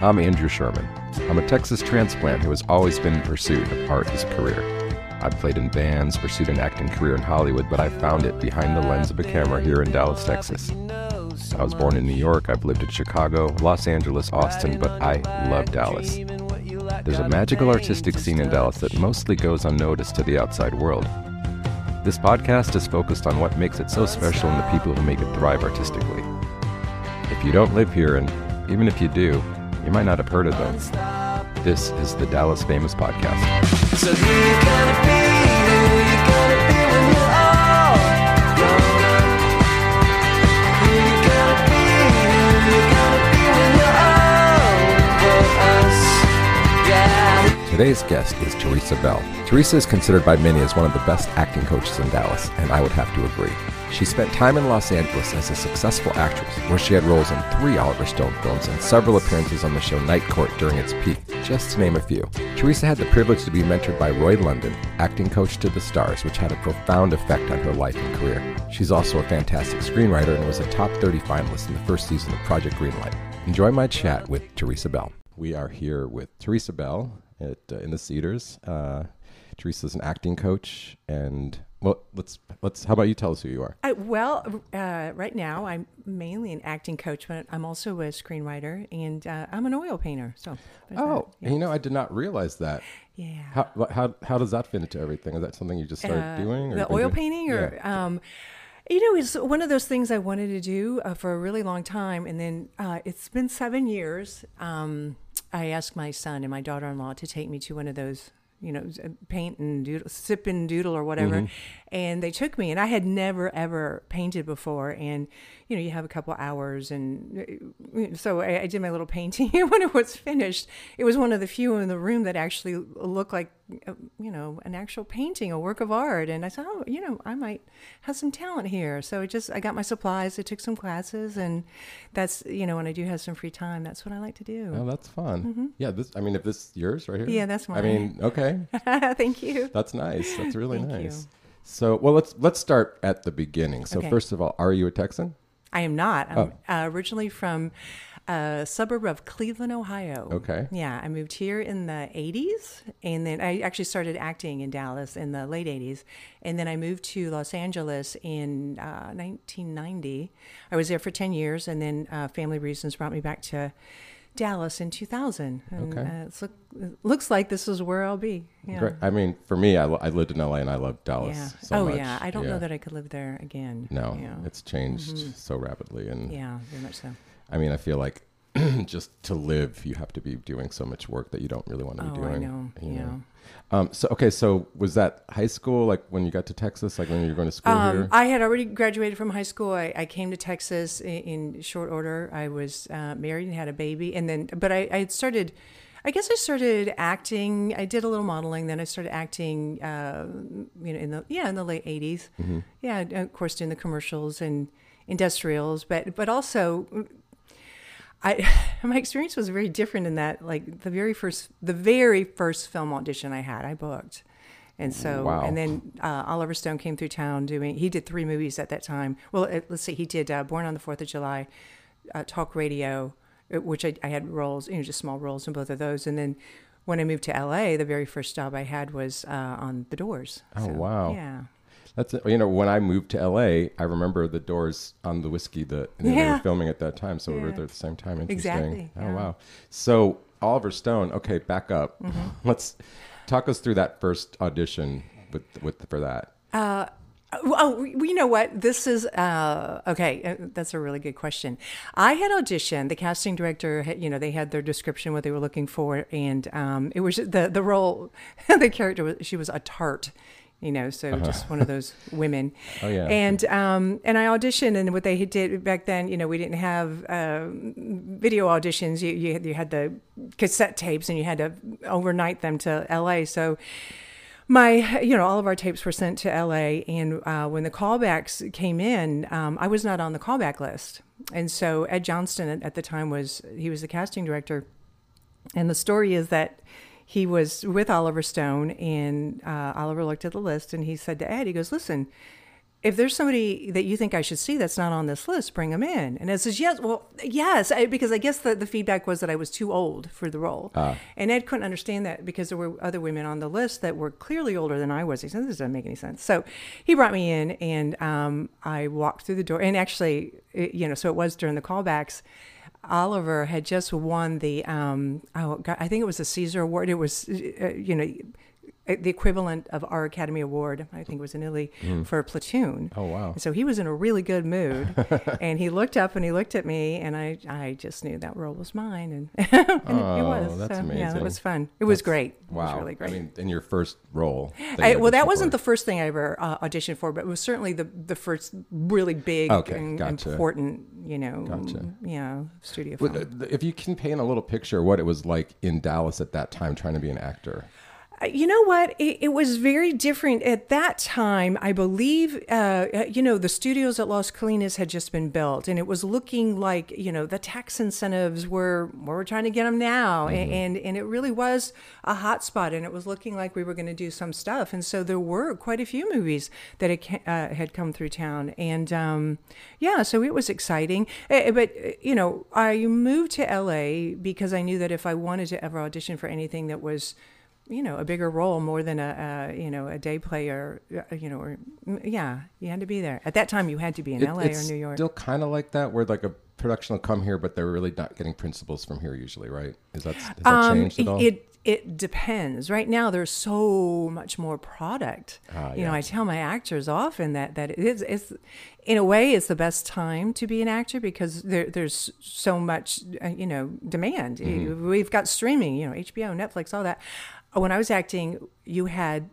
I'm Andrew Sherman. I'm a Texas transplant who has always been in pursuit of art as a career. I've played in bands, pursued an acting career in Hollywood, but I found it behind the lens of a camera here in Dallas, Texas. I was born in New York, I've lived in Chicago, Los Angeles, Austin, but I love Dallas. There's a magical artistic scene in Dallas that mostly goes unnoticed to the outside world. This podcast is focused on what makes it so special and the people who make it thrive artistically. If you don't live here, and even if you do, you might not have heard of them. This is the Dallas Famous Podcast. So who you gonna be? Who you gonna be when you're all grown? Who you gonna be? Who you gonna be when you're over us? Yeah. Today's guest is Theresa Bell. Theresa is considered by many as one of the best acting coaches in Dallas, and I would have to agree. She spent time in Los Angeles as a successful actress, where she had roles in three Oliver Stone films and several appearances on the show Night Court during its peak, just to name a few. Theresa had the privilege to be mentored by Roy London, acting coach to the stars, which had a profound effect on her life and career. She's also a fantastic screenwriter and was a top 30 finalist in the first season of Project Greenlight. Enjoy my chat with Theresa Bell. We are here with Theresa Bell at, uh, in the Cedars. Uh, Theresa's an acting coach, and well, let's let's. How about you tell us who you are? I, well, uh, right now I'm mainly an acting coach, but I'm also a screenwriter and uh, I'm an oil painter. So, Oh, that. you know, I did not realize that. yeah. How how how does that fit into everything? Is that something you just started Uh, doing? or the oil doing- painting, or um, you know, it's one of those things I wanted to do uh, for a really long time, and then uh, it's been seven years. Um, I asked my son and my daughter-in-law to take me to one of those. You know, paint and doodle, sip and doodle or whatever, Mm-hmm. and they took me, and I had never ever painted before, and you know, you have a couple hours, and uh, so I, I did my little painting. And when it was finished, it was one of the few in the room that actually looked like, uh, you know, an actual painting, a work of art. And I said, oh, you know, I might have some talent here. So it just, I got my supplies, I took some classes, and that's, you know, when I do have some free time, that's what I like to do. Oh, that's fun. Yeah, this. I mean, if this yours right here. Mm-hmm. Yeah, that's mine. I mean, okay, Thank you. that's nice. That's really Thank you. nice. So, well, let's let's start at the beginning. So, Okay. first of all, are you a Texan? I am not. I'm Oh. uh, originally from a suburb of Cleveland, Ohio. Okay. Yeah, I moved here in the 80s, and then I actually started acting in Dallas in the late 80s, and then I moved to Los Angeles in uh, 1990. I was there for 10 years, and then uh, family reasons brought me back to Dallas in 2000. And, Okay. uh, it's look, it looks like this is where I'll be. Yeah. Great. I mean, for me, I, I lived in LA and I love Dallas Yeah. so oh, much. yeah. I don't know that I could live there again. No, Yeah. it's changed so rapidly, and yeah, very much so. I mean, I feel like just to live, you have to be doing so much work that you don't really want to be Oh, I doing. know. you Yeah. Um, so okay, so was that high school? Like when you got to Texas? Like when you were going to school Um, here? I had already graduated from high school. I, I came to Texas in, in short order. I was uh, married and had a baby, and then, but I, I had started. I guess I started acting. I did a little modeling. Then I started acting. Uh, you know, in the yeah, in the late 80s Mm-hmm. Yeah, of course, doing the commercials and industrials, but but also. I my experience was very different in that like the very first the very first film audition I had I booked, and so Wow. and then uh, Oliver Stone came through town doing he did three movies at that time. Well, uh, let's see, he did uh, Born on the Fourth of July, uh, Talk Radio, uh, which I, I had roles, you know, just small roles in both of those, and then. When I moved to LA, the very first job I had was uh, on The Doors. Oh, So, wow. Yeah. That's you know when I moved to LA, I remember the doors on the whiskey that they were filming at that time, so we were there at the same time. Interesting. Exactly, Oh yeah. wow. So Oliver Stone. Okay, back up. Mm-hmm. Let's talk us through that first audition with with for that. Oh, you know what? This is uh, okay. uh, That's a really good question. I had auditioned. The casting director, had, you know, they had their description what they were looking for, and um, it was the the role. the character was she was a tart, you know, so just one of those women. Uh-huh. Oh, yeah. And um, and I auditioned, and what they did back then, you know, we didn't have uh, video auditions. You, you you had the cassette tapes, and you had to overnight them to L.A. So my you know all of our tapes were sent to la and uh, when the callbacks came in um, i was not on the callback list and so ed johnston at the time was he was the casting director and the story is that he was with oliver stone and uh, oliver looked at the list and he said to ed he goes listen if there's somebody that you think I should see that's not on this list, bring them in. And Ed says, yes, well, yes, I, because I guess the, the feedback was that I was too old for the role. And Ed couldn't understand that because there were other women on the list that were clearly older than I was. He said, this doesn't make any sense. So he brought me in and um, I walked through the door. And actually, it, you know, so it was during the callbacks. Oliver had just won the, um, oh, God, I think it was a Caesar Award. It was, uh, you know, the equivalent of our Academy Award, I think it was in Italy, for Platoon. Oh, wow. And so he was in a really good mood, and he looked up and he looked at me, and I, I just knew that role was mine, and, and it Oh, was. that's so, Yeah, it was fun. It was That's- great. Wow. It was really great. I mean, in your first role. I, well, that wasn't for. the first thing I ever uh, auditioned for, but it was certainly the the first really big Okay, and gotcha. important, you know, Gotcha. you know, studio Well, film. uh, If you can paint a little picture of what it was like in Dallas at that time trying to be an actor. You know what? It, it was very different at that time. I believe, uh, uh, you know, the studios at Las Colinas had just been built, and it was looking like, you know, the tax incentives were we're trying to get them now, A- and and it really was a hot spot, and it was looking like we were going to do some stuff, and so there were quite a few movies that had, uh, had come through town, and um, yeah, so it was exciting. But uh, you know, I moved to LA because I knew that if I wanted to ever audition for anything that was you know, a bigger role more than a, a you know a day player, uh, you know, or mm, yeah, you had to be there. At that time, you had to be in It- L.A. or New York. Still kind of like that, where like a production will come here, but they're really not getting principals from here usually, right? Is that has that Um, changed at all? It it depends. Right now, there's so much more product. Ah, You know. I tell my actors often that that it is it's in a way it's the best time to be an actor because there, there's so much uh, you know demand. Mm-hmm. We've got streaming, you know, HBO, Netflix, all that. When I was acting, you had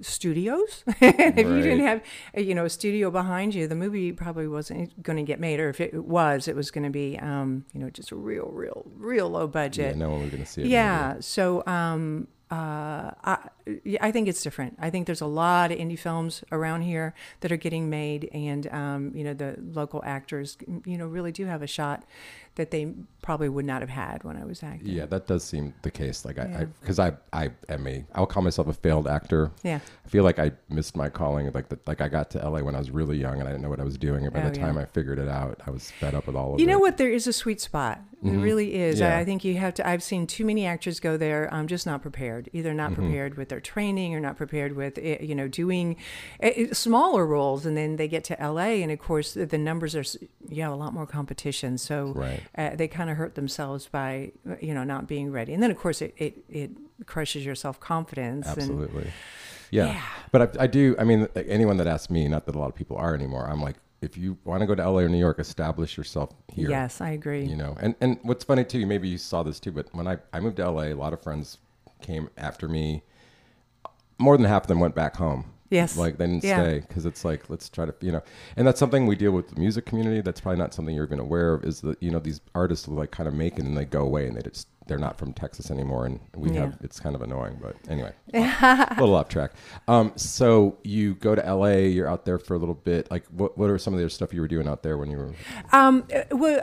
studios. if you didn't have uh, you know a studio behind you, the movie probably wasn't going to get made, or if it was, it was going to be um, you know just a real, real, real low budget. yeah, no one was going to see it. Yeah. So um, uh, I, I think it's different. I think there's a lot of indie films around here that are getting made, and um, you know the local actors, you know, really do have a shot that they probably would not have had when I was acting. Yeah, that does seem the case. Like I, Yeah. because I, I, am a, I'll call myself a failed actor. Yeah. I feel like I missed my calling. Like the, like I got to LA when I was really young and I didn't know what I was doing. And by Oh, the time yeah. I figured it out, I was fed up with all of You it. You know what? There is a sweet spot. It really is. Mm-hmm. Yeah. I, I think you have to. I've seen too many actors go there. I'm just not prepared. Either not Mm-hmm. prepared with their training, or not prepared with eh, you know doing eh, smaller roles, and then they get to L.A. and of course the numbers are you know, a lot more competition. So Right. uh, they kind of hurt themselves by you know not being ready, and then of course it it, it crushes your self confidence. Absolutely. Yeah. Yeah. But I, I do, I mean, anyone that asks me, not that a lot of people are anymore, I'm like, if you want to go to LA or New York, establish yourself here. Yes, I agree. You know, and, and what's funny too, maybe you saw this too, but when I, I moved to LA, a lot of friends came after me. More than half of them went back home. Yes. Like they didn't Yeah. stay because it's like, let's try to, you know, and that's something we deal with the music community. That's probably not something you're even aware of is that, you know, these artists will like kind of make it and they go away and they just, they're not from Texas anymore. And we Yeah. have, it's kind of annoying, but anyway, a little off track. Um, so you go to LA, you're out there for a little bit. Like what, what are some of the other stuff you were doing out there when you were, Um, uh, well,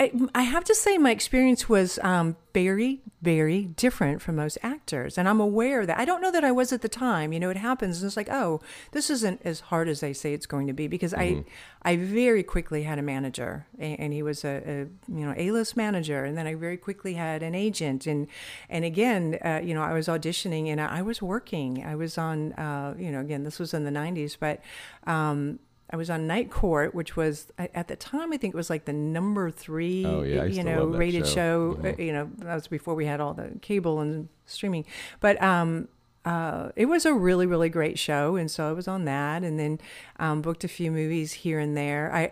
I, I have to say my experience was um, very, very different from most actors, and I'm aware that. I don't know that I was at the time. You know, it happens, and it's like, oh, this isn't as hard as they say it's going to be because I, I very quickly had a manager, and, and he was a, a you know A-list manager, and then I very quickly had an agent, and and again, uh, you know, I was auditioning and I, I was working. I was on, uh, you know, again, this was in the '90s, but. Um, I was on Night Court, which was at the time I think it was like the number three, Oh, yeah, you know, rated show. show. uh, You know, that was before we had all the cable and streaming. But um, uh, it was a really, really great show, and so I was on that, and then um, booked a few movies here and there. I,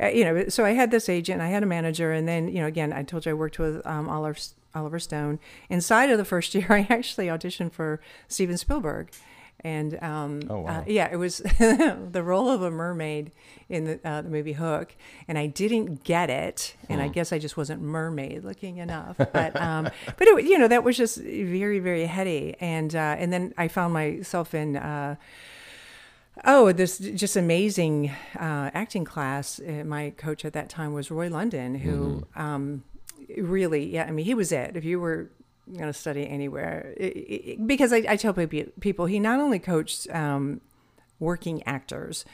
I, uh, you know, so I had this agent, I had a manager, and then you know, again, I told you I worked with um, Oliver Oliver Stone. Inside of the first year, I actually auditioned for Steven Spielberg. And um, Oh, wow. uh, yeah, it was the role of a mermaid in the, uh, the movie Hook, and I didn't get it, and I Hmm. guess I just wasn't mermaid looking enough. But um, but it, you know that was just very very heady, and uh, and then I found myself in. Uh, Oh, this just amazing uh, acting class. Uh, my coach at that time was Roy London, who um, really, yeah, I mean, he was it. If you were going to study anywhere, i i because I, I tell pe- people, he not only coached um, working actors,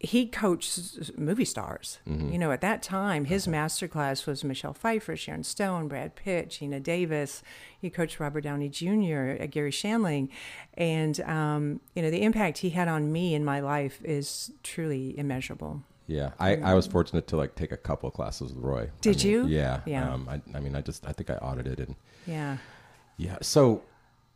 he coached movie stars. Mm-hmm. You know, at that time, his master class was Michelle Pfeiffer, Sharon Stone, Brad Pitt, Geena Davis. He coached Robert Downey Jr., uh, Garry Shandling. And, um, you know, the impact he had on me in my life is truly immeasurable. Yeah, I, I was fortunate to like take a couple classes with Roy. I Did mean, you? Yeah, Yeah. Um, I, I mean, I just I think I audited and Yeah. yeah. So,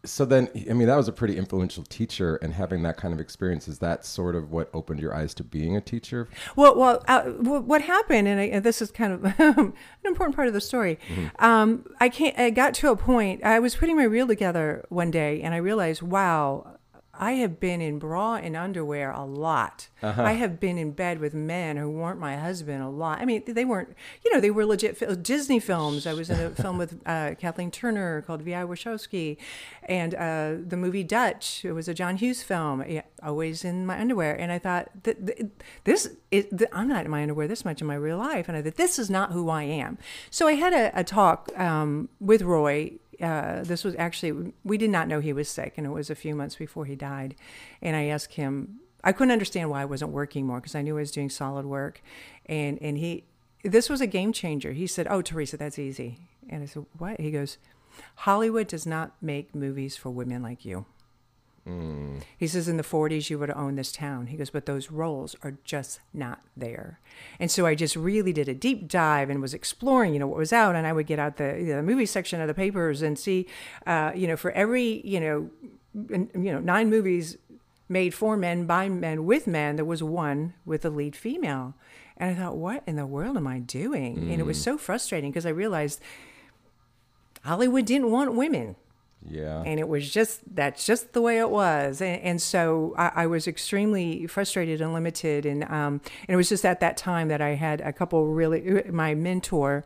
so then I mean, that was a pretty influential teacher, and having that kind of experience is that sort of what opened your eyes to being a teacher. Well, well, uh, what happened, and, I, and this is kind of an important part of the story. Um, I can't. I got to a point. I was putting my reel together one day, and I realized, wow, I have been in bra and underwear a lot. I have been in bed with men who weren't my husband a lot. I mean, they weren't. You know, they were legit fil- Disney films. I was in a film with uh, Kathleen Turner called V.I. Warshawski, and uh, the movie Dutch. It was a John Hughes film. Yeah, always in my underwear, and I thought th- th- this is. Th- I'm not in my underwear this much in my real life, and I thought this is not who I am. So I had a, a talk um, with Roy uh, this was actually we did not know he was sick and it was a few months before he died. And i asked him i couldn't understand why i wasn't working more because i knew i was doing solid work. And and he this was a game changer. He said oh theresa that's easy. And i said what? He goes hollywood does not make movies for women like you he says in the 40s you would have owned this town. He goes, but those roles are just not there. And so I just really did a deep dive and was exploring, you know, what was out. And I would get out the, the movie section of the papers and see, uh, you know, for every, you know, you know, nine movies made for men by men with men, there was one with a lead female. And I thought, what in the world am I doing? And it was so frustrating because I realized Hollywood didn't want women Yeah, and it was just that's just the way it was and, and so I, I was extremely frustrated and limited and um and it was just at that time that i had a couple really my mentor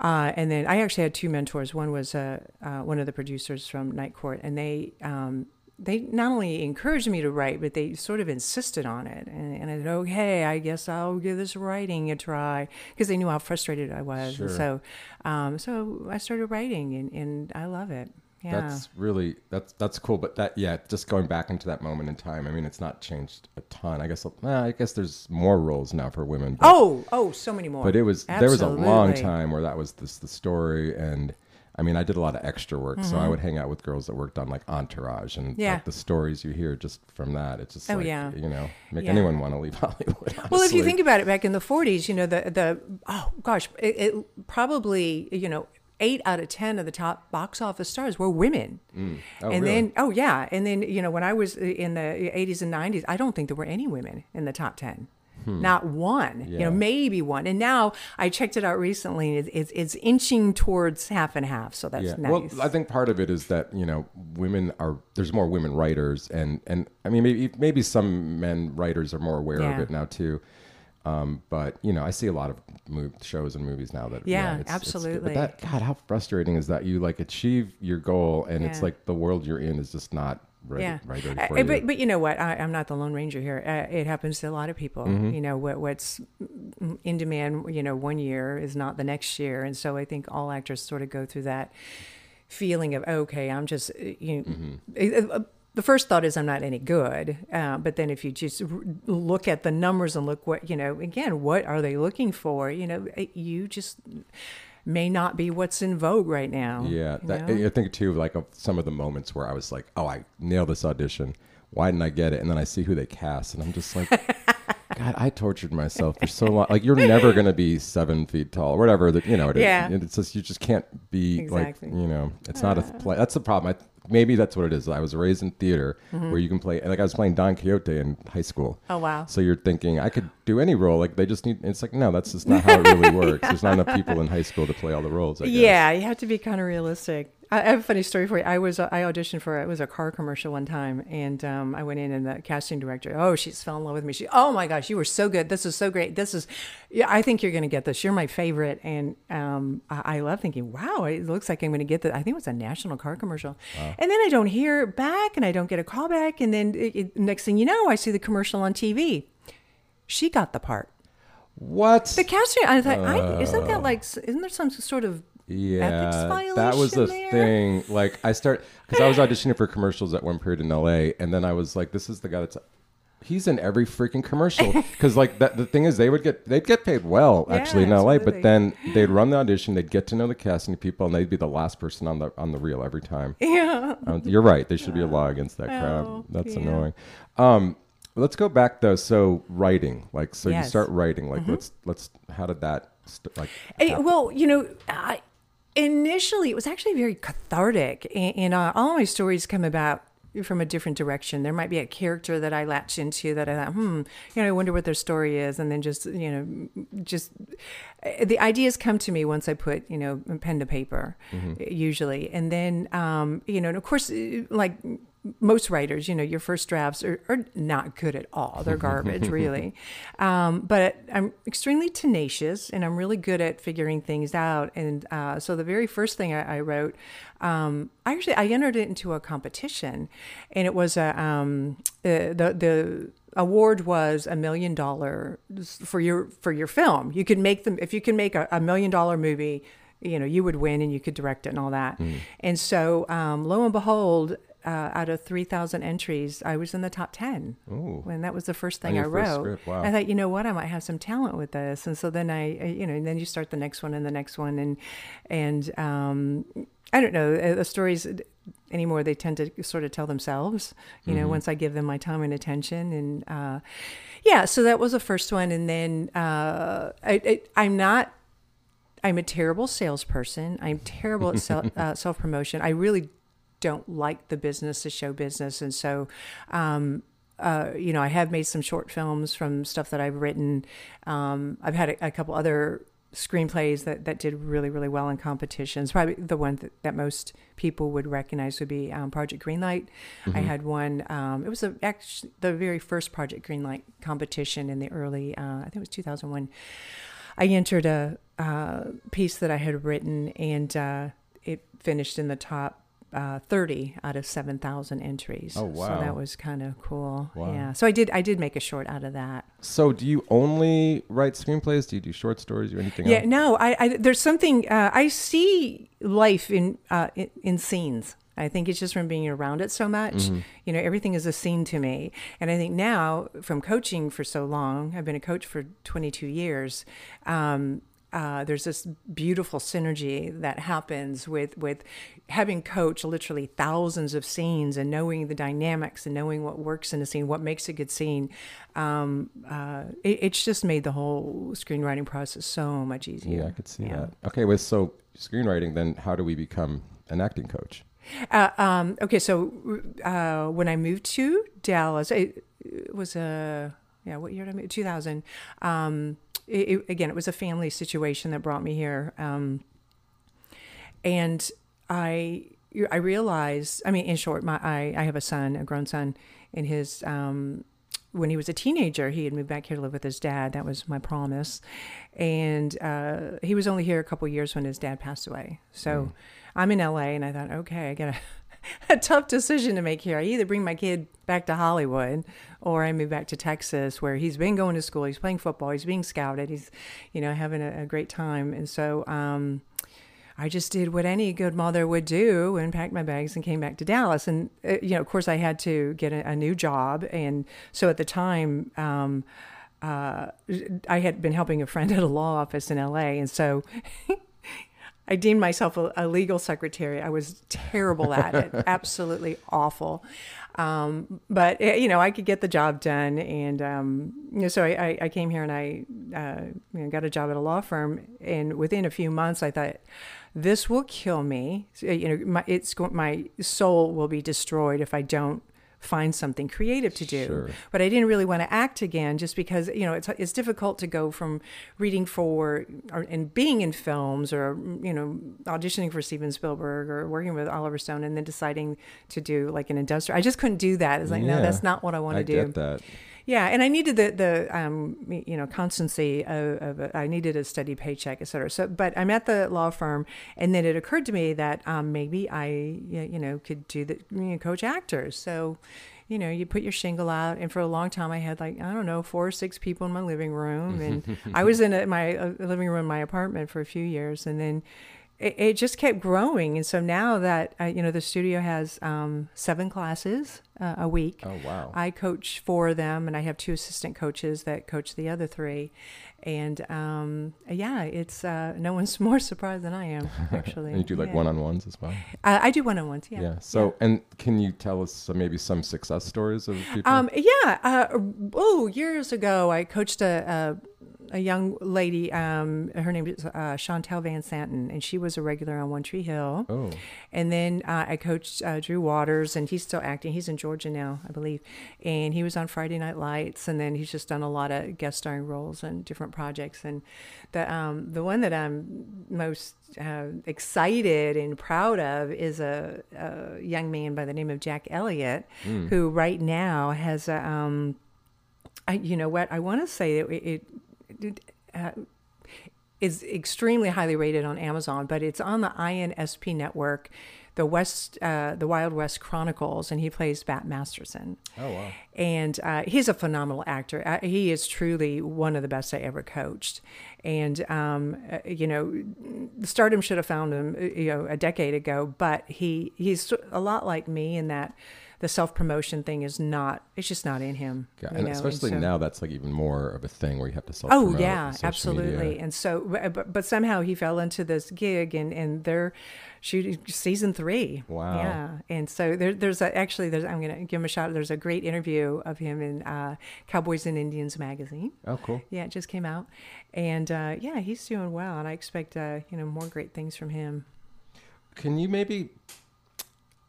uh, and then I actually had two mentors. One was uh, uh, one of the producers from Night Court, and they um, they not only encouraged me to write, but they sort of insisted on it. And, and I said, okay, I guess I'll give this writing a try because they knew how frustrated I was. And so, um, so I started writing, and, and I love it. Yeah. that's really that's that's cool. But that yeah, just going back into that moment in time. I mean, it's not changed a ton. I guess well, I guess there's more roles now for women. But, Oh, oh, so many more. but it was there was a long time where that was this the story and. I mean, I did a lot of extra work, so I would hang out with girls that worked on like Entourage and Mm-hmm. Yeah. like the stories you hear just from that. It's just Oh, like yeah. you know, make Yeah. anyone want to leave Hollywood. Well, if you think about it, back in the '40s, you know, the the oh gosh, it, it probably you know eight out of ten of the top box office stars were women. Mm. Oh, and really? then oh yeah, and then you know when I was in the '80s and '90s, I don't think there were any women in the top ten. Hmm. Not one, you know, maybe one. And now I checked it out recently. and It's, it's, it's inching towards half and half, so that's yeah. nice. Well, I think part of it is that you know women are there's more women writers, and and I mean maybe maybe some men writers are more aware of it now too. Um, but you know, I see a lot of shows and movies now that Yeah, it's, it's absolutely. but that God, how frustrating is that? You like achieve your goal, and it's like the world you're in is just not right, yeah, right you. but but you know what? I, I'm not the lone ranger here. Uh, it happens to a lot of people. Mm-hmm. You know what what's in demand. You know, one year is not the next year, and so I think all actors sort of go through that feeling of okay, I'm just uh, you. Mm-hmm. uh, uh, the first thought is I'm not any good, uh, but then if you just r- look at the numbers and look what you know, again, what are they looking for? You know, you just may not be what's in vogue right now. Yeah, that. I think too, like of some of the moments where I was like, "Oh, I nailed this audition. Why didn't I get it?" And then I see who they cast, and I'm just like, "God, I tortured myself for so long. Like, you're never gonna be seven feet tall, or whatever. That you know, it is. Yeah. It's just you just can't be Exactly. like, you know, it's not a play. That's the problem. I, maybe that's what it is. I was raised in theater where you can play. Like I was playing Don Quixote in high school. Mm-hmm. Oh, wow. So you're thinking I could do any role. Like they just need. It's like no, that's just not how it really works. There's not enough people in high school to play all the roles. I guess. Yeah, you have to be kind of realistic. I have a funny story for you. I was I auditioned for it was a car commercial one time, and um, I went in and the casting director, oh, she's fell in love with me. She, oh my gosh, you were so good. This is so great. This is, yeah, I think you're going to get this. You're my favorite, and um, I, I love thinking, wow, it looks like I'm going to get this. I think it was a national car commercial, and then I don't hear back, and I don't get a call back, and then it, it- next thing you know, I see the commercial on TV. She got the part. What? The casting, I thought, I, isn't that like, isn't there some sort of Yeah, that was the there? thing. Like I start because I was auditioning for commercials at one period in LA, and then I was like, "This is the guy that's." He's in every freaking commercial because, like, that the thing is, they would get they'd get paid well actually in LA, but then they'd run the audition, they'd get to know the casting people, and they'd be the last person on the on the reel every time. Yeah. Uh, you're right. There should be a law against that crap. Oh, That's yeah. annoying. Um, let's go back though. So writing, like, so you Yes. Mm-hmm. start writing. Like, let's let's. How did that st- like? Happen? well, you know, I, initially it was actually very cathartic, and, and uh, all my stories come about from a different direction. There might be a character that I latch into that I thought, hmm, you know, I wonder what their story is, and then just you know, just eh, the ideas come to me once I put you know pen to paper, usually, and then um, you know, and of course, eh, like most writers, you know, your first drafts are, are not good at all. They're garbage, really. Um, but I'm extremely tenacious and I'm really good at figuring things out. And uh, so the very first thing I, I wrote, um, I actually I entered it into a competition, and it was a um, uh, the the award was a million dollar for your for your film. You could make them if you can make a, a million dollar movie. You know, you would win and you could direct it and all that. And so, um, lo and behold, uh, out of 3,000 entries, I was in the top 10. Ooh. And that was the first thing I wrote. wow. I thought, you know what, I might have some talent with this. And so then I, I- you know, and then you start the next one and the next one. And, and, um, I don't know, uh, the stories anymore, they tend to sort of tell themselves, you Mm-hmm. know, once I give them my time and attention. And, uh, yeah, so that was the first one. And then, uh, I, I, I'm not, I'm a terrible salesperson. I'm terrible at self, uh, self promotion. I really don't like the business, the show business, and so, um, uh, you know, I have made some short films from stuff that I've written. Um, I've had a, a couple other screenplays that, that did really really well in competitions. Probably the one that, that most people would recognize would be um, Project Greenlight. I had one. Um, it was a, actually the very first Project Greenlight competition in the early. Uh, I think it was 2001. I entered a uh, piece that I had written, and uh, it finished in the top uh, 30 out of 7,000 entries. Oh, wow! So that was kind of cool. Wow. Yeah. So I did. I did make a short out of that. So, do you only write screenplays? Do you do short stories or anything Yeah. else? No. I, I there's something uh, I see life in, uh, in in scenes. I think it's just from being around it so much. Mm-hmm. You know, everything is a scene to me. And I think now, from coaching for so long, I've been a coach for 22 years. Um, uh, there's this beautiful synergy that happens with with having coached literally thousands of scenes and knowing the dynamics and knowing what works in a scene, what makes a good scene. Um, uh, it, it's just made the whole screenwriting process so much easier. Yeah, I could see Yeah. that. Okay, with so screenwriting, then how do we become an acting coach? Uh, um, okay, so uh, when I moved to Dallas, it, it was a yeah, what year did I move? Two thousand. Um, it, again, it was a family situation that brought me here, um, and I I realized. I mean, in short, my I, I have a son, a grown son, and his um, when he was a teenager, he had moved back here to live with his dad. That was my promise, and uh, he was only here a couple years when his dad passed away. So I'm in LA, and I thought, okay, I got a, tough decision to make here. I either bring my kid back to Hollywood, or I move back to Texas, where he's been going to school, he's playing football, he's being scouted, he's, you know, having a, a great time, and so. Um, I just did what any good mother would do and packed my bags and came back to Dallas. And, uh, you know, of course, I had to get a, a new job. And so at the time, um, uh, I had been helping a friend at a law office in LA. And so I deemed myself a, a legal secretary. I was terrible at it, absolutely awful. Um, but eh, you know, I could get the job done, and um, you know, so I, I, came here and I uh, you know, got a job at a law firm. And within a few months, I thought, this will kill me. So, You know, my, it's my soul will be destroyed if I don't find something creative to do. Sure. But I didn't really want to act again, just because you know it's it's difficult to go from reading for or, and being in films or you know auditioning for Steven Spielberg or working with Oliver Stone and then deciding to do like an industrial. I just couldn't do that. It's like no, that's not what I want I to do. get that. Yeah, and I needed the the um you know constancy of, of a, I needed a steady paycheck, et cetera. So, but I'm at the law firm, and then it occurred to me that um maybe I you know could do the you know, coach actors. So, you know, you put your shingle out, and for a long time I had like I don't know four or six people in my living room, and I was in a, my uh, living room in my apartment for a few years, and then it, it just kept growing, and so now that uh, you know the studio has um, seven classes uh, a week. Oh, wow. I coach four of them, and I have two assistant coaches that coach the other three. And um, yeah, it's uh, no one's more surprised than I am actually. And you do like Yeah. one-on-ones as well. Uh, I do one-on-ones. Yeah. Yeah. So, and can you tell us some, maybe some success stories of people? Um, yeah. Uh, oh, years ago, I coached a, a, a young lady. Um, her name is uh, Shantel VanSanten, and she was a regular on One Tree Hill. oh, And then uh, I coached uh, Drew Waters, and he's still acting. He's in Georgia now, I believe. And he was on Friday Night Lights, and then he's just done a lot of guest starring roles and different projects. And the um, the one that I'm most uh, excited and proud of is a, a young man by the name of Jack Elliott, who right now has a. Um, I, you know what? I want to say it, it uh, is extremely highly rated on Amazon, but it's on the INSP network, the West, uh, the Wild West Chronicles, and he plays Bat Masterson. oh wow. And uh, he's a phenomenal actor. Uh, he is truly one of the best I ever coached. And um, uh, you know, Stardom should have found him, uh, you know, a decade ago. But he he's a lot like me in that the self promotion thing is not. It's just not in him. Yeah, and know, especially so- now, that's like even more of a thing where you have to self. Promote. Oh yeah, absolutely. And so, but, but somehow he fell into this gig, and and they're shooting season three. Wow. Yeah, and so there, there's a, actually there's I'm gonna give him a shout. There's a great interview of him in uh, Cowboys and Indians magazine. Oh, cool. Yeah, it just came out, and uh, yeah, he's doing well, and I expect uh, you know more great things from him. Can you maybe?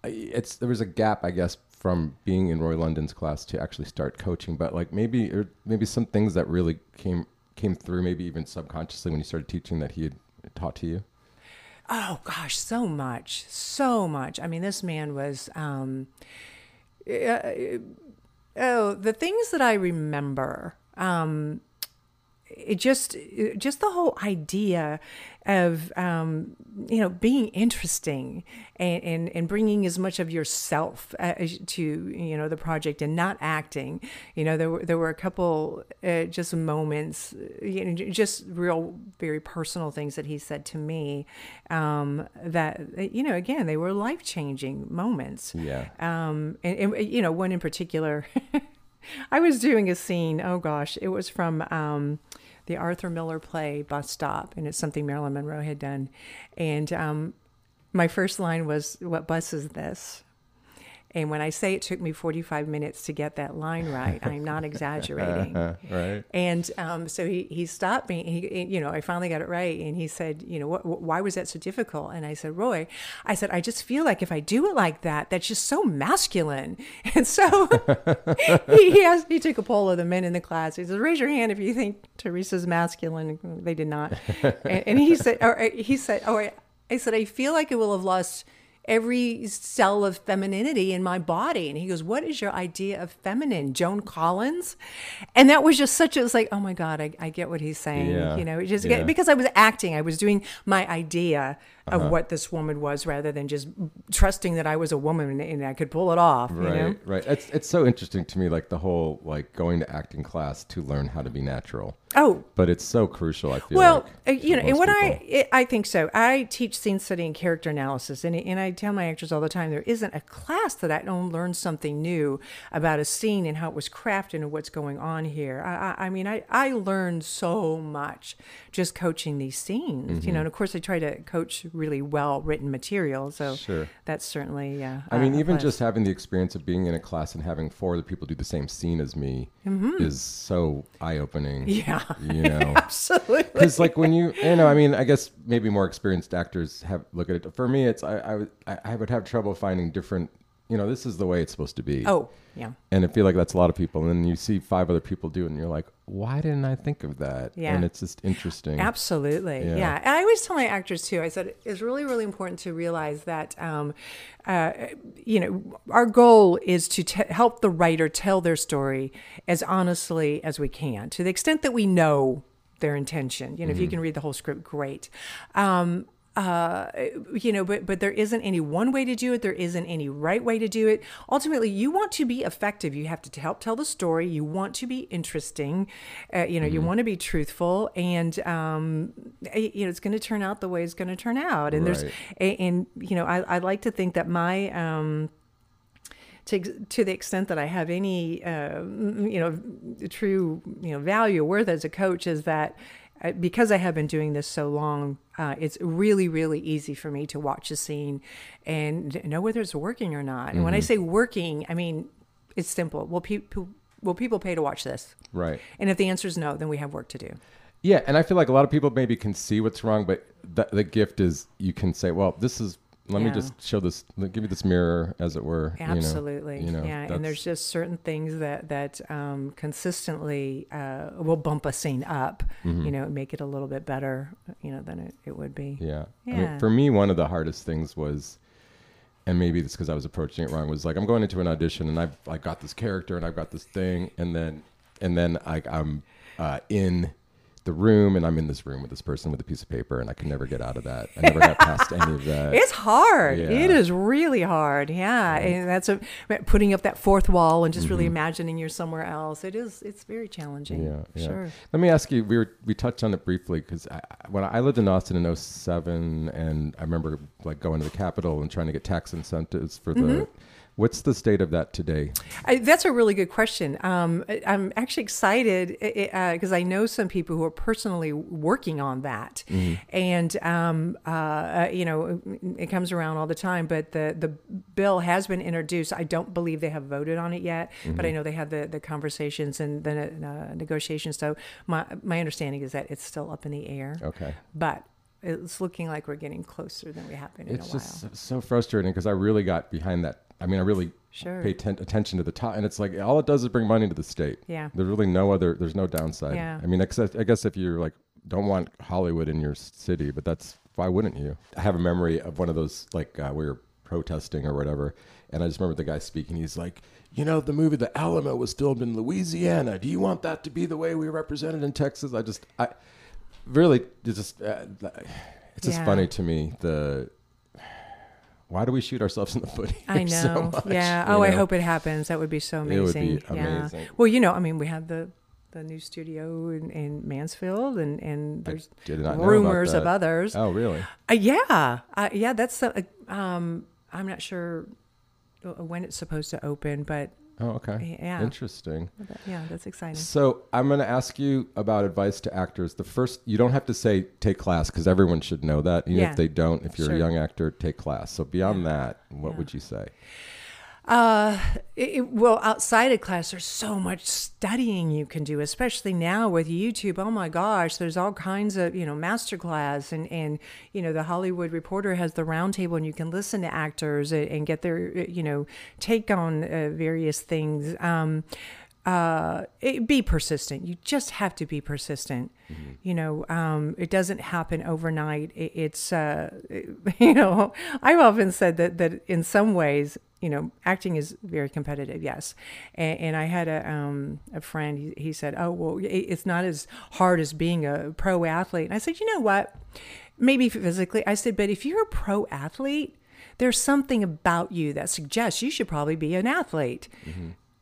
It's there was a gap, I guess, from being in Roy London's class to actually start coaching. But like maybe, or maybe some things that really came came through, maybe even subconsciously when you started teaching that he had taught to you. Oh gosh, so much, so much. I mean, this man was. Um, uh, oh, the things that I remember. Um, it just, just the whole idea of um, you know being interesting and, and and bringing as much of yourself uh, as- to you know the project and not acting. You know, there were there were a couple uh, just moments, you know, just real very personal things that he said to me um, that you know again they were life changing moments. Yeah. Um, and, and you know one in particular. I was doing a scene. Oh gosh, it was from um, the Arthur Miller play Bus Stop, and it's something Marilyn Monroe had done. And um, my first line was, "What bus is this?" And when I say it took me 45 minutes to get that line right, I'm not exaggerating. right. And um, so he, he stopped me. He, you know, I finally got it right. And he said, you know, what, why was that so difficult? And I said, Roy, I said, I just feel like if I do it like that, that's just so masculine. And so he, he asked, he took a poll of the men in the class. He says, raise your hand if you think Theresa's masculine. They did not. And, and he said, or he said, oh, I, I said, I feel like it will have lost every cell of femininity in my body. And he goes, What is your idea of feminine? Joan Collins? And that was just such it was like, oh my God, I, I get what he's saying. Yeah. You know, it just Yeah. because I was acting, I was doing my idea of Uh-huh. what this woman was rather than just trusting that I was a woman and I could pull it off. Right, You know? right. It's it's so interesting to me, like the whole like going to acting class to learn how to be natural. Oh, But it's so crucial. I feel Well, like, uh, you know, and what I it, I think so. I teach scene study and character analysis, and and I tell my actors all the time there isn't a class that I don't learn something new about a scene and how it was crafted and what's going on here. I I, I mean, I I learned so much just coaching these scenes. Mm-hmm. You know, and of course I try to coach really well written material, so Sure. that's certainly yeah. I mean, even just having the experience of being in a class and having four other people do the same scene as me is so eye opening. Mm-hmm. yeah, You know, absolutely. because like when you, you know, I mean, I guess maybe more experienced actors have look at it. For me, it's I, I I I would have trouble finding different. You know, this is the way it's supposed to be. Oh yeah. And I feel like that's a lot of people. And then you see five other people do it, and you're like, why didn't I think of that? Yeah. And it's just interesting. Absolutely. Yeah. Yeah. And I always tell my actors too, I said it's really, really important to realize that, um, uh, you know, our goal is to t- help the writer tell their story as honestly as we can to the extent that we know their intention. You know, if you can read the whole script, great. Um, you know but but there isn't any one way to do it. There isn't any right way to do it. Ultimately you want to be effective. You have to help tell the story. You want to be interesting. Uh, you know you want to be truthful. And um you know it's going to turn out the way it's going to turn out. And there's Right. a- and you know I, I like to think that my um to, to the extent that I have any, uh, you know, true, you know, value or worth as a coach is that uh, because I have been doing this so long, uh, it's really, really easy for me to watch a scene and know whether it's working or not. And when I say working, I mean it's simple. Will people will people pay to watch this? Right. And if the answer is no, then we have work to do. Yeah, and I feel like a lot of people maybe can see what's wrong, but the, the gift is you can say, "Well, this is." Let me just show this. Give me this mirror, as it were. you know, Absolutely. You know, yeah. And there's just certain things that, that um, consistently uh, will bump a scene up, you know, make it a little bit better, you know, than it, it would be. Mm-hmm. Yeah. I Yeah. mean, for me, one of the hardest things was, and maybe it's because I was approaching it wrong, was like I'm going into an audition and I've like got this character and I've got this thing, and then and then I, I'm uh, in the room and I'm in this room with this person with a piece of paper and I can never get out of that. I never got past any of that. It's hard. Yeah. It is really hard. Yeah, and that's a putting up that fourth wall and just really Mm-hmm. imagining you're somewhere else. It is. It's very challenging. Yeah, yeah. Sure. Let me ask you. We were we touched on it briefly because I, when I lived in Austin in 07 and I remember like going to the Capitol and trying to get tax incentives for the. Mm-hmm. What's the state of that today? I, that's a really good question. Um, I- I'm actually excited because I know some people who are personally working on that, and um, uh, uh, you know it comes around all the time. But the the bill has been introduced. I don't believe they have voted on it yet, but I know they had the, the conversations and the uh, negotiations. So my my understanding is that it's still up in the air, Okay. but it's looking like we're getting closer than we have been in It's a while. It's just so frustrating because I really got behind that. I mean, I really Sure. pay ten- attention to the top, and it's like all it does is bring money to the state. Yeah. There's really no other. There's no downside. Yeah. I mean, except I guess if you're like don't want Hollywood in your city, but that's why wouldn't you? I have a memory of one of those like uh, we were protesting or whatever, and I just remember the guy speaking. He's like, you know, the movie The Alamo was filmed in Louisiana. Do you want that to be the way we represented in Texas? I just, I really it's just. Uh, it's just Yeah. funny to me the why do we shoot ourselves in the foot here I so know. much, yeah. you Oh, I hope it happens. That would be so It would amazing. be Yeah. amazing. Well, you know, I mean, we have the the new studio in, in Mansfield, and and there's rumors of others. Oh, really? Uh, yeah, uh, yeah. That's the, uh, um. I'm not sure uh, when it's supposed to open, but Oh, okay. Yeah. Interesting. yeah, that's exciting. So I'm going to ask you about advice to actors. The first, you don't have to say take class because everyone should know that. Even Yeah. if they don't, if you're Sure. a young actor, take class. So beyond that, what Yeah. would you say? Uh, it, well, outside of class, there's so much studying you can do, especially now with YouTube. Oh my gosh, there's all kinds of you know masterclass, and and you know the Hollywood Reporter has the roundtable, and you can listen to actors and, and get their uh, you know take on uh, various things. Um, uh, it, be persistent. You just have to be persistent. You know, um, it doesn't happen overnight. It, it's, uh, you know, I've often said that, that in some ways, you know, acting is very competitive. Yes. And, and I had a, um, a friend, he, he said, oh, well, it, it's not as hard as being a pro athlete. And I said, you know what? Maybe physically. I said, but if you're a pro athlete, there's something about you that suggests you should probably be an athlete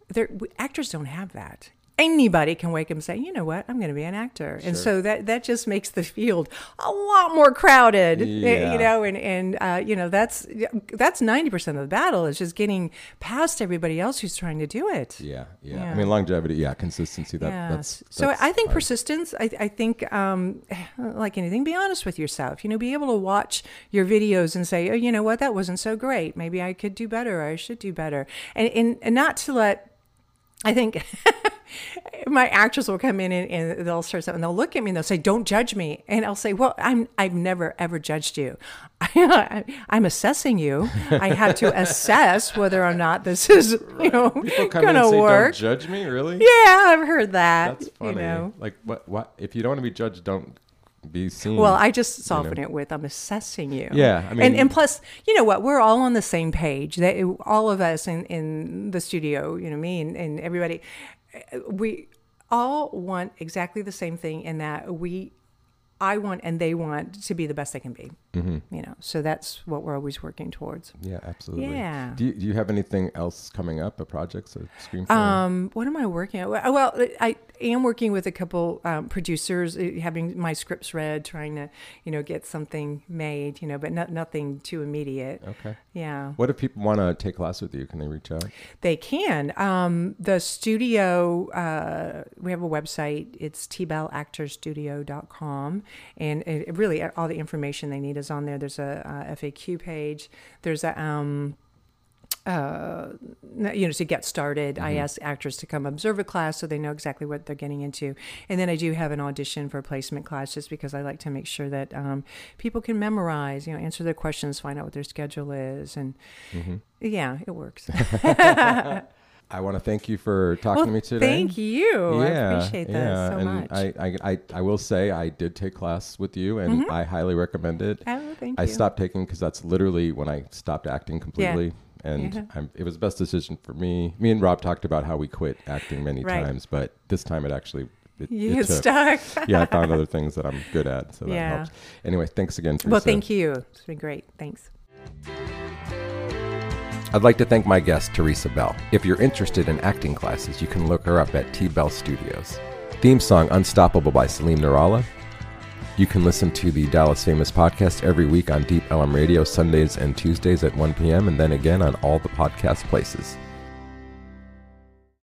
there actors don't have that anybody can wake up and say you know what i'm going to be an actor and so that that just makes the field a lot more crowded Yeah. you know and and uh, you know that's that's 90% of the battle is just getting past everybody else who's trying to do it Yeah, yeah. Yeah. I mean, longevity, yeah, consistency. That, yeah. that's, so I think hard. persistence. I, I think, um, like anything, be honest with yourself. You know, be able to watch your videos and say, oh, you know what, that wasn't so great. Maybe I could do better. Or I should do better, and and, and not to let. I think my actors will come in and, and they'll start something. They'll look at me and they'll say, "Don't judge me," and I'll say, "Well, I'm I've never ever judged you. I, I'm assessing you. I have to assess whether or not this is you know People come in gonna work." "Don't judge me." Really? Yeah, I've heard that. That's funny. You know. Like, what? What? If you don't want to be judged, don't be seen. Well, I just soften it with I'm assessing you. Yeah, I and mean- and plus, you know what? We're all on the same page. That all of us in in the studio, you know, me and, and everybody, we all want exactly the same thing, in that we I want and they want to be the best they can be. Mm-hmm. You know, so that's what we're always working towards. Yeah, absolutely. Yeah. Do you, do you have anything else coming up? A projects or screen? Um, what am I working on? Well, well, I am working with a couple um, producers, uh, having my scripts read, trying to, you know, get something made, you know, but not, nothing too immediate. okay. Yeah. What if people want to take class with you? Can they reach out? They can. Um, the studio, uh, we have a website. It's tbellactorstudio.com. And it, really, all the information they need is on there. There's a, uh FAQ page. There's a, um, uh, you know, to get started, I ask actors to come observe a class so they know exactly what they're getting into. And then I do have an audition for a placement class just because I like to make sure that um, people can memorize, you know, answer their questions, find out what their schedule is. And yeah, it works. I want to thank you for talking well, to me today. thank you. Yeah, I appreciate that yeah. so and much. I, I, I, I will say I did take class with you, and mm-hmm. I highly recommend it. oh, thank I you. stopped taking because that's literally when I stopped acting completely. And Yeah. I'm, it was the best decision for me. Me and Rob talked about how we quit acting many Right. times, but this time it actually it, You it stuck. yeah, I found other things that I'm good at, so that Yeah. helps. Anyway, thanks again. Theresa. well, thank you. It's been great. Thanks. I'd like to thank my guest, Theresa Bell. If you're interested in acting classes, you can look her up at T Bell Studios. Theme song Unstoppable by Salim Nourallah. You can listen to the Dallas Famous podcast every week on Deep Ellum Radio, Sundays and Tuesdays at 1 p.m., and then again on all the podcast places.